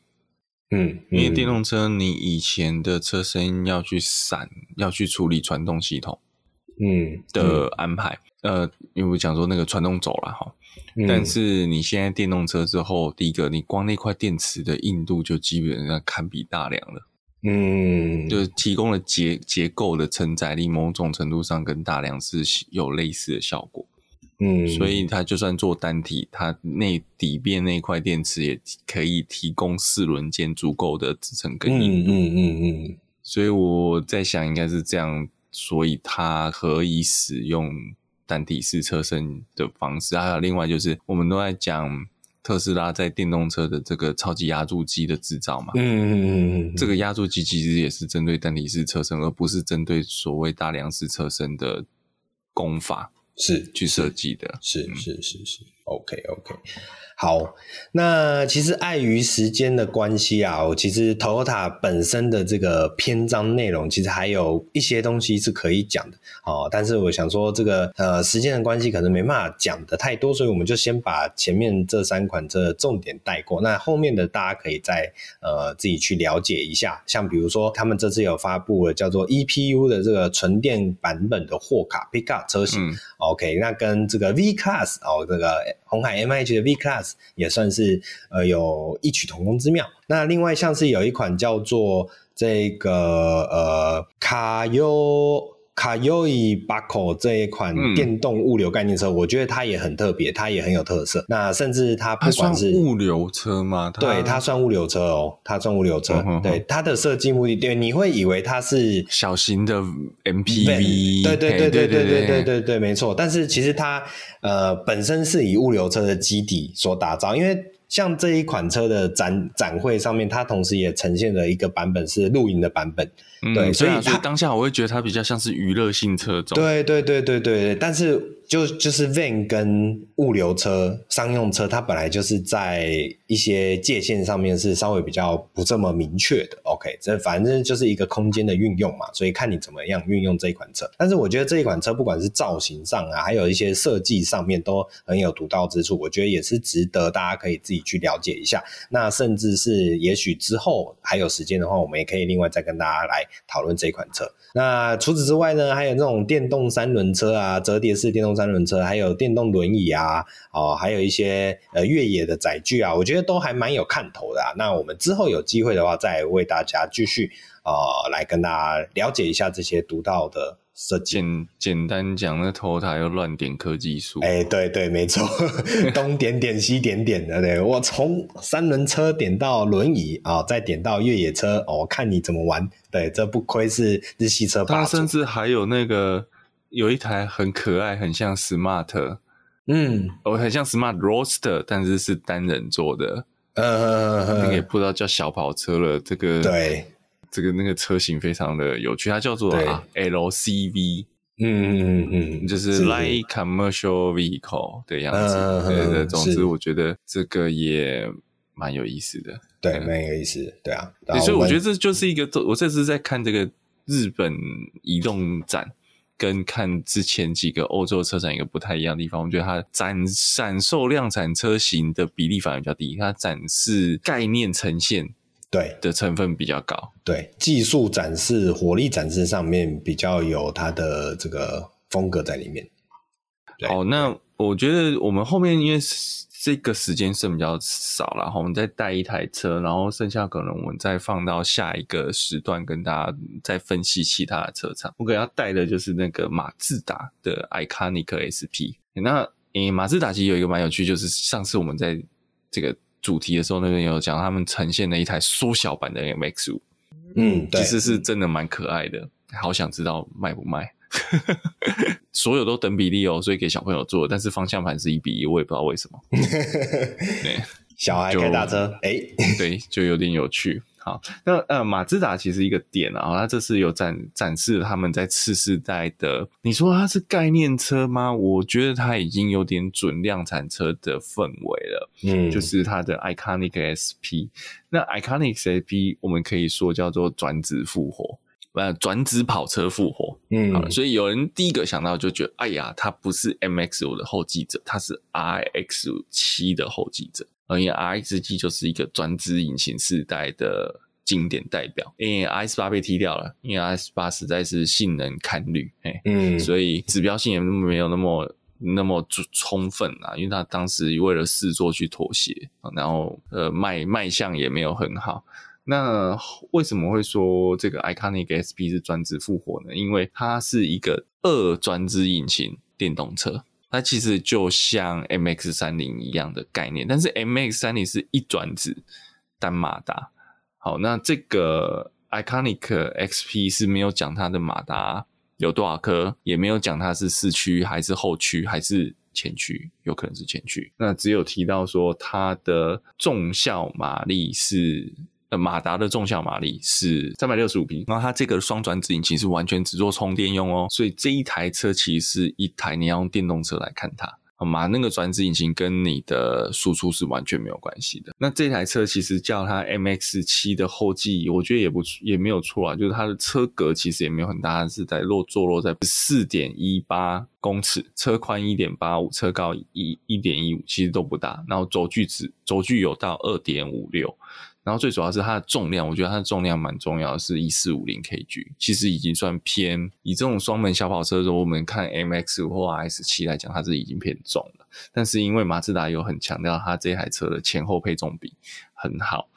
嗯，因为电动车你以前的车身要去闪，要去处理传动系统，嗯的安排。嗯呃，因为我讲说那个传动轴了哈，但是你现在电动车之后，第一个你光那块电池的硬度就基本上堪比大梁了，嗯，就是提供了结结构的承载力，某种程度上跟大梁是有类似的效果，嗯，所以它就算做单体，它那底边那块电池也可以提供四轮间足够的支撑跟硬度，嗯嗯嗯嗯，所以我在想应该是这样，所以它可以使用。单体式车身的方式，还有另外就是，我们都在讲特斯拉在电动车的这个超级压铸机的制造嘛。嗯嗯嗯嗯，这个压铸机其实也是针对单体式车身，而不是针对所谓大梁式车身的工法是去设计的。是是是是，是，OK OK。好，那其实碍于时间的关系啊，我其实 Toyota 本身的这个篇章内容，其实还有一些东西是可以讲的哦。但是我想说，这个呃时间的关系，可能没办法讲的太多，所以我们就先把前面这三款车的重点带过。那后面的大家可以再呃自己去了解一下。像比如说，他们这次有发布了叫做 EPU 的这个纯电版本的货卡 Pickup 车型。嗯、OK，那跟这个 V Class 哦，这个红海 MH 的 V Class。也算是呃有异曲同工之妙。那另外像是有一款叫做这个呃卡优卡优伊巴口这一款电动物流概念车，嗯、我觉得它也很特别，它也很有特色。那甚至它不管是物流车吗？它对，它算物流车哦，它算物流车。嗯、哼哼对，它的设计目的，对，你会以为它是小型的 MPV，对对对对对对对对对，对，对，没错。但是其实它呃本身是以物流车的基底所打造，因为。像这一款车的展展会上面，它同时也呈现了一个版本是露营的版本，嗯、对，所以它当下我会觉得它比较像是娱乐性车种，对对对对对，但是。就就是 van 跟物流车、商用车，它本来就是在一些界限上面是稍微比较不这么明确的。OK，这反正就是一个空间的运用嘛，所以看你怎么样运用这一款车。但是我觉得这一款车不管是造型上啊，还有一些设计上面都很有独到之处，我觉得也是值得大家可以自己去了解一下。那甚至是也许之后还有时间的话，我们也可以另外再跟大家来讨论这一款车。那除此之外呢，还有那种电动三轮车啊，折叠式电动三轮车，还有电动轮椅啊，哦，还有一些呃越野的载具啊，我觉得都还蛮有看头的啊。那我们之后有机会的话，再为大家继续呃来跟大家了解一下这些独到的设计。简简单讲，那 Toyota 又乱点科技树。哎、欸，对对，没错，东点点西点点的，对，我从三轮车点到轮椅啊、哦，再点到越野车，哦，看你怎么玩。对，这不愧是日系车。它甚至还有那个。有一台很可爱，很像 Smart，嗯，哦，很像 Smart Roadster，但是是单人座的，呃，那个也不知道叫小跑车了。这个对，这个那个车型非常的有趣，它叫做啊 LCV，嗯嗯嗯嗯，就是 Light Commercial Vehicle 的样子。嗯、对对，总之我觉得这个也蛮有意思的，对，蛮有意思，对啊。所以我觉得这就是一个，我这次在看这个日本移动展。跟看之前几个欧洲车展一个不太一样的地方，我觉得它展展售量产车型的比例反而比较低，它展示概念呈现对的成分比较高。对，技术展示、火力展示上面比较有它的这个风格在里面。哦，那我觉得我们后面因为这个时间剩比较少，然后我们再带一台车，然后剩下可能我们再放到下一个时段跟大家再分析其他的车厂。我可能要带的就是那个马自达的 Iconic SP。那诶，马自达其实有一个蛮有趣，就是上次我们在这个主题的时候，那边有讲他们呈现了一台缩小版的 MX 五，嗯，其实是真的蛮可爱的，好想知道卖不卖。所有都等比例哦，所以给小朋友做，但是方向盘是一比一，我也不知道为什么。对，小孩开大车，哎、欸，对，就有点有趣。好，那呃，马自达其实一个点啊，它这次有展展示他们在次世代的，你说它是概念车吗？我觉得它已经有点准量产车的氛围了。嗯，就是它的 Iconic SP，那 Iconic SP 我们可以说叫做转子复活。呃，转子跑车复活，嗯，好，所以有人第一个想到就觉得，哎呀，它不是 MX 五的后继者，它是 RX 七的后继者，而因为 RX 七就是一个转子引擎世代的经典代表，因为 RS 八被踢掉了，因为 RS 八实在是性能堪虑，嗯，所以指标性也没有那么那么充分啊，因为他当时为了试做去妥协，然后呃卖卖相也没有很好。那为什么会说这个 Iconic SP 是转子复活呢？因为它是一个二转子引擎电动车，它其实就像 MX 三零一样的概念，但是 MX 三零是一转子单马达。好，那这个 Iconic XP 是没有讲它的马达有多少颗，也没有讲它是四驱还是后驱还是前驱，有可能是前驱。那只有提到说它的重效马力是。马达的重效马力是三百六十五匹，然后它这个双转子引擎是完全只做充电用哦，所以这一台车其实是一台你要用电动车来看它，好吗？那个转子引擎跟你的输出是完全没有关系的。那这台车其实叫它 MX 七的后继，我觉得也不也没有错啊，就是它的车格其实也没有很大，是在落坐落在四点一八公尺，车宽一点八五，车高一一点一五，其实都不大。然后轴距只轴距有到二点五六。然后最主要是它的重量，我觉得它的重量蛮重要的，是一四五零 kg，其实已经算偏。以这种双门小跑车的时候，我们看 MX 或 RS 七来讲，它是已经偏重了。但是因为马自达有很强调它这台车的前后配重比很好，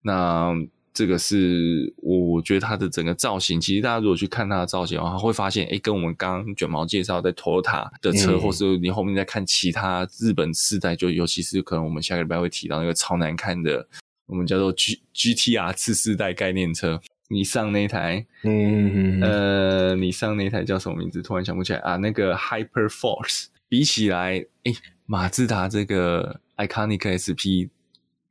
那这个是我觉得它的整个造型，其实大家如果去看它的造型的话，会发现，哎，跟我们刚刚卷毛介绍在 Toyota 的车，嗯、或是你后面再看其他日本四代，就尤其是可能我们下个礼拜会提到那个超难看的。我们叫做 G G T R 次世代概念车，你上那台，嗯，呃，你上那台叫什么名字？突然想不起来啊。那个 Hyper Force 比起来，诶，马自达这个 Iconic SP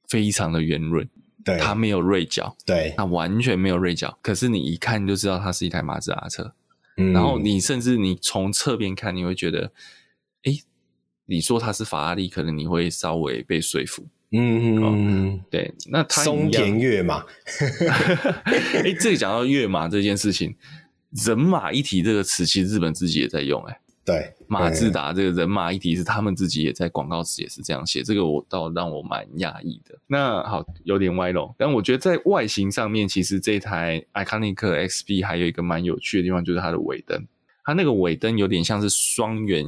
非常的圆润，对，它没有锐角，对，它完全没有锐角。可是你一看就知道它是一台马自达车，嗯，然后你甚至你从侧边看，你会觉得，哎，你说它是法拉利，可能你会稍微被说服。嗯嗯嗯，对，那它松田悦马，哎、欸，这里讲到悦马这件事情，人马一体这个词，其实日本自己也在用、欸，哎，对，马自达这个人马一体是他们自己也在广告词也是这样写，这个我倒让我蛮讶异的。那好，有点歪楼，但我觉得在外形上面，其实这台 Iconic XP 还有一个蛮有趣的地方，就是它的尾灯，它那个尾灯有点像是双圆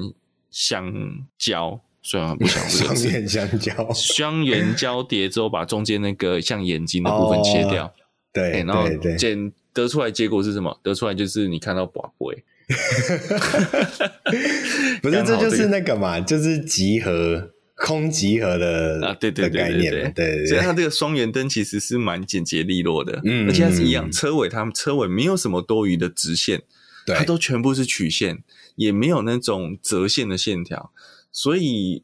相交。虽然不想这个双眼相交，双元交叠之后，把中间那个像眼睛的部分切掉，哦、对，欸、然后剪得出来结果是什么？得出来就是你看到宝贝，不是，这就是那个嘛，就是集合空集合的啊，对对对对对，对，所以它这个双圆灯其实是蛮简洁利落的，嗯，而且它是一样，车尾它们车尾没有什么多余的直线，对，它都全部是曲线，也没有那种折线的线条。所以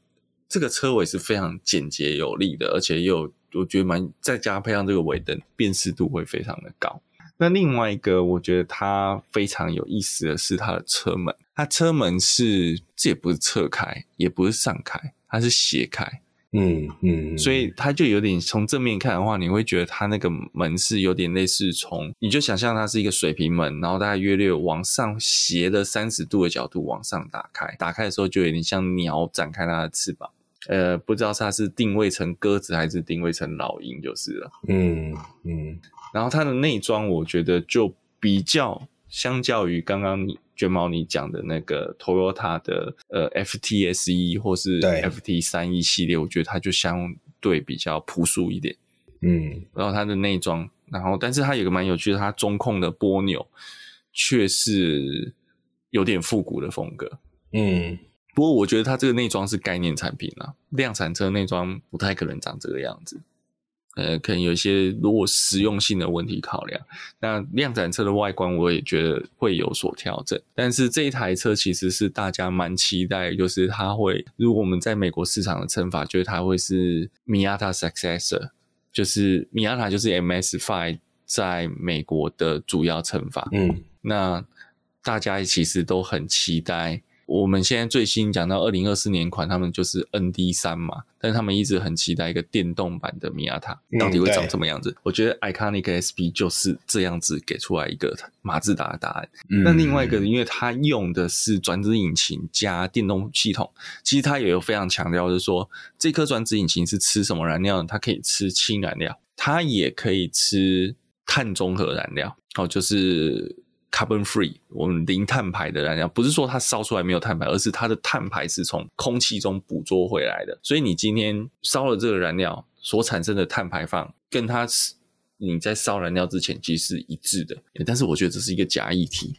这个车尾是非常简洁有力的，而且又我觉得蛮再加配上这个尾灯，辨识度会非常的高。那另外一个我觉得它非常有意思的是它的车门，它车门是这也不是侧开，也不是上开，它是斜开。嗯嗯，所以它就有点从正面看的话，你会觉得它那个门是有点类似从，你就想象它是一个水平门，然后大概约略往上斜的三十度的角度往上打开，打开的时候就有点像鸟展开它的翅膀。呃，不知道它是定位成鸽子还是定位成老鹰就是了。嗯嗯，然后它的内装，我觉得就比较相较于刚刚你卷毛你讲的那个 Toyota 的呃 FTSE 或是 FT 三一系列，我觉得它就相对比较朴素一点。嗯，然后它的内装，然后但是它有个蛮有趣的，它中控的波钮却是有点复古的风格。嗯。不过我觉得它这个内装是概念产品啊，量产车内装不太可能长这个样子，呃，可能有一些如果实用性的问题考量。那量产车的外观我也觉得会有所调整，但是这一台车其实是大家蛮期待，就是它会，如果我们在美国市场的称法，就是它会是 Miata successor，就是 Miata 就是 MS Five 在美国的主要称法。嗯，那大家其实都很期待。我们现在最新讲到二零二四年款，他们就是 ND 三嘛，但是他们一直很期待一个电动版的米亚塔，到底会长什么样子？嗯、我觉得 Iconic SP 就是这样子给出来一个马自达的答案。嗯、那另外一个，因为它用的是转子引擎加电动系统，其实它也有非常强调，就是说这颗转子引擎是吃什么燃料呢？它可以吃氢燃料，它也可以吃碳中和燃料，哦，就是。Carbon free，我们零碳排的燃料，不是说它烧出来没有碳排，而是它的碳排是从空气中捕捉回来的。所以你今天烧了这个燃料所产生的碳排放，跟它是你在烧燃料之前其实是一致的。但是我觉得这是一个假议题。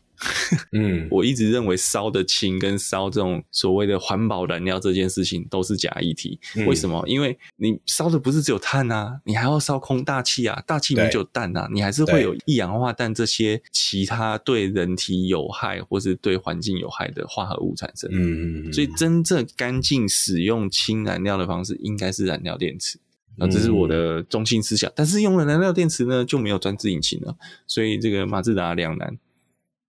嗯，我一直认为烧的氢跟烧这种所谓的环保燃料这件事情都是假议题。嗯、为什么？因为你烧的不是只有碳啊，你还要烧空大气啊，大气里面就有氮啊，你还是会有一氧化氮这些其他对人体有害或是对环境有害的化合物产生。嗯，所以真正干净使用氢燃料的方式应该是燃料电池。啊这是我的中心思想。但是用了燃料电池呢，就没有专制引擎了，所以这个马自达两难。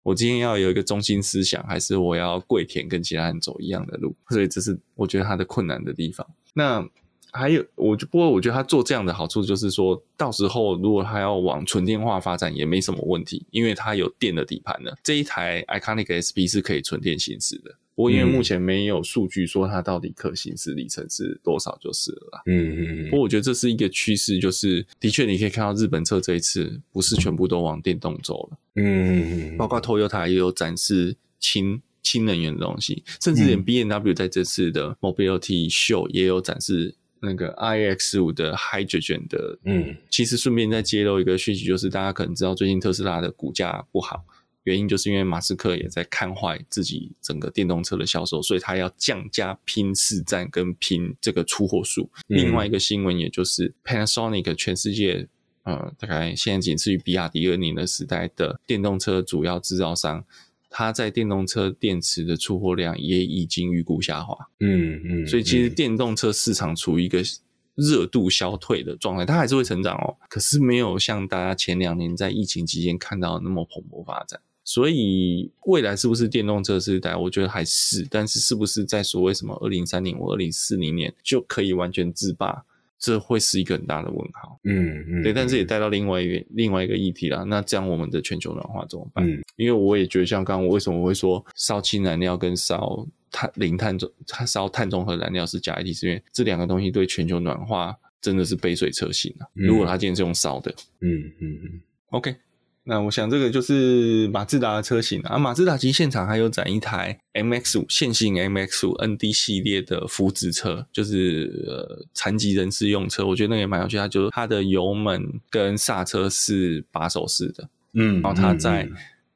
我今天要有一个中心思想，还是我要跪舔跟其他人走一样的路？所以这是我觉得他的困难的地方。那还有，我就不过我觉得他做这样的好处就是说，到时候如果他要往纯电化发展也没什么问题，因为它有电的底盘了。这一台 Iconic SP 是可以纯电行驶的。不过因为目前没有数据说它到底可行驶里程是多少就是了啦。嗯嗯嗯。不过我觉得这是一个趋势，就是的确你可以看到日本车这一次不是全部都往电动走了。嗯嗯嗯。包括 Toyota 也有展示氢氢能源的东西，甚至连 B N W 在这次的 Mobility Show 也有展示那个 iX 五的 Hydrogen 的。嗯。其实顺便再揭露一个讯息，就是大家可能知道最近特斯拉的股价不好。原因就是因为马斯克也在看坏自己整个电动车的销售，所以他要降价拼市占跟拼这个出货数。嗯、另外一个新闻，也就是 Panasonic 全世界呃大概现在仅次于比亚迪二零的时代的电动车主要制造商，它在电动车电池的出货量也已经预估下滑。嗯嗯，所以其实电动车市场处于一个热度消退的状态，它还是会成长哦，可是没有像大家前两年在疫情期间看到那么蓬勃发展。所以未来是不是电动车时代？我觉得还是，但是是不是在所谓什么二零三零或二零四零年就可以完全自霸？这会是一个很大的问号。嗯嗯，对，但是也带到另外一个另外一个议题啦。那这样我们的全球暖化怎么办？嗯，因为我也觉得，像刚刚我为什么我会说烧氢燃料跟烧碳零碳中它烧碳中和燃料是假议题，是因为这两个东西对全球暖化真的是杯水车薪啊。如果它今天是用烧的，嗯嗯嗯，OK。那我想这个就是马自达的车型啊，马自达其实现场还有展一台 M X 五线性 MX 五 ND 系列的福祉车，就是呃残疾人士用车，我觉得那个也蛮有趣，它就是它的油门跟刹车是把手式的，嗯，然后它在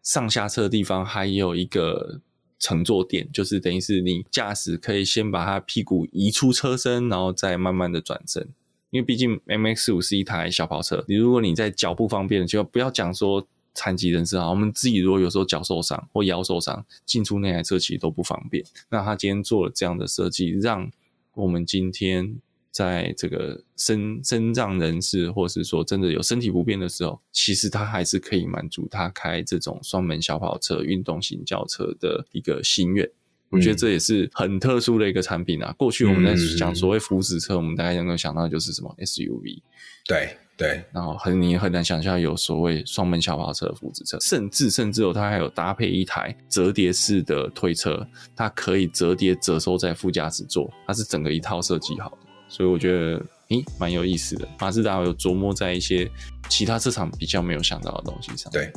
上下车的地方还有一个乘坐垫，就是等于是你驾驶可以先把它屁股移出车身，然后再慢慢的转身。因为毕竟 MX-5 是一台小跑车，你如果你在脚不方便，就不要讲说残疾人士啊，我们自己如果有时候脚受伤或腰受伤，进出那台车其实都不方便。那他今天做了这样的设计，让我们今天在这个身身障人士，或是说真的有身体不便的时候，其实他还是可以满足他开这种双门小跑车、运动型轿车的一个心愿。我觉得这也是很特殊的一个产品啊。过去我们在讲所谓福祉车，我们大概能够想到的就是什么 SUV，对对，然后很你很难想象有所谓双门小跑车的福祉车，甚至甚至有它还有搭配一台折叠式的推车，它可以折叠折收在副驾驶座，它是整个一套设计好的，所以我觉得诶蛮有意思的。马自达有琢磨在一些其他市场比较没有想到的东西上，对，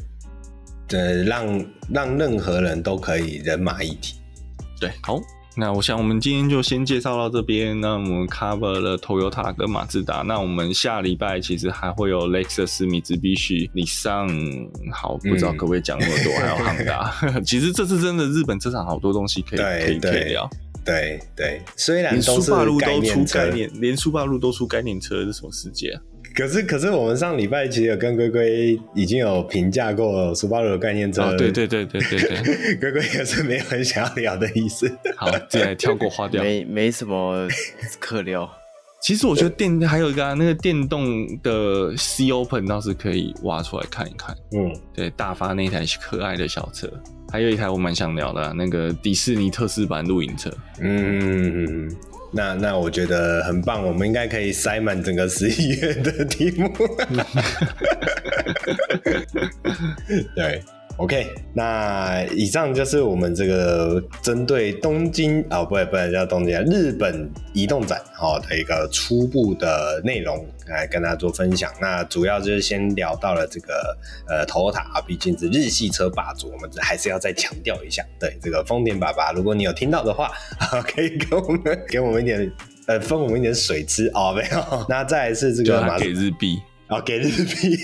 呃，让让任何人都可以人马一体。对，好，那我想我们今天就先介绍到这边。那我们 cover 了 Toyota 跟马自达，那我们下礼拜其实还会有 Lexus、米兹必须、你上，好，不知道可不可以讲那么多，嗯、还有汉达。其实这次真的日本车厂好多东西可以可以可以聊。对对，虽然连苏霸路都出概念，连苏霸路都出概念车，是什么世界啊？可是，可是我们上礼拜其实有跟龟龟已经有评价过 Subaru 的概念车。哦，对对对对对对，龟龟也是没有很想要聊的意思。好，直接跳过花掉，没没什么可聊。其实我觉得电还有一个、啊、那个电动的 C Open 倒是可以挖出来看一看。嗯，对，大发那台可爱的小车，还有一台我蛮想聊的、啊、那个迪士尼特仕版露营车。嗯。那那我觉得很棒，我们应该可以塞满整个十一月的题目。对。OK，那以上就是我们这个针对东京啊、哦，不，不能叫东京啊，日本移动展哈的一个初步的内容来跟大家做分享。那主要就是先聊到了这个呃，Toyota 啊，毕竟是日系车霸主，我们还是要再强调一下。对这个丰田爸爸，如果你有听到的话，可以给我们给我们一点呃，分我们一点水吃哦，没有。那再来是这个马给日币。然后给日币，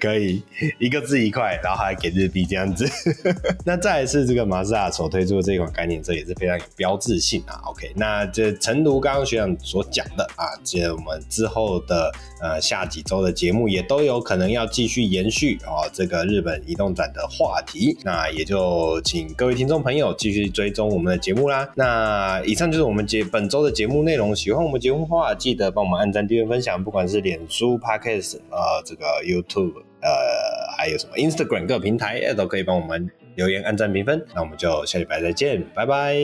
可以一个字一块，然后还给日币这样子。那再来是这个马自达所推出的这一款概念车，也是非常有标志性啊。OK，那这诚如刚刚学长所讲的啊，这我们之后的呃下几周的节目也都有可能要继续延续哦这个日本移动展的话题。那也就请各位听众朋友继续追踪我们的节目啦。那以上就是我们节本周的节目内容。喜欢我们节目的话，记得帮我们按赞、订阅、分享，不管是脸书。Podcast 呃，这个 YouTube 呃，还有什么 Instagram 各平台都可以帮我们留言、按赞、评分。那我们就下礼拜再见，拜拜，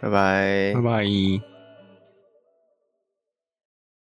拜拜，拜拜。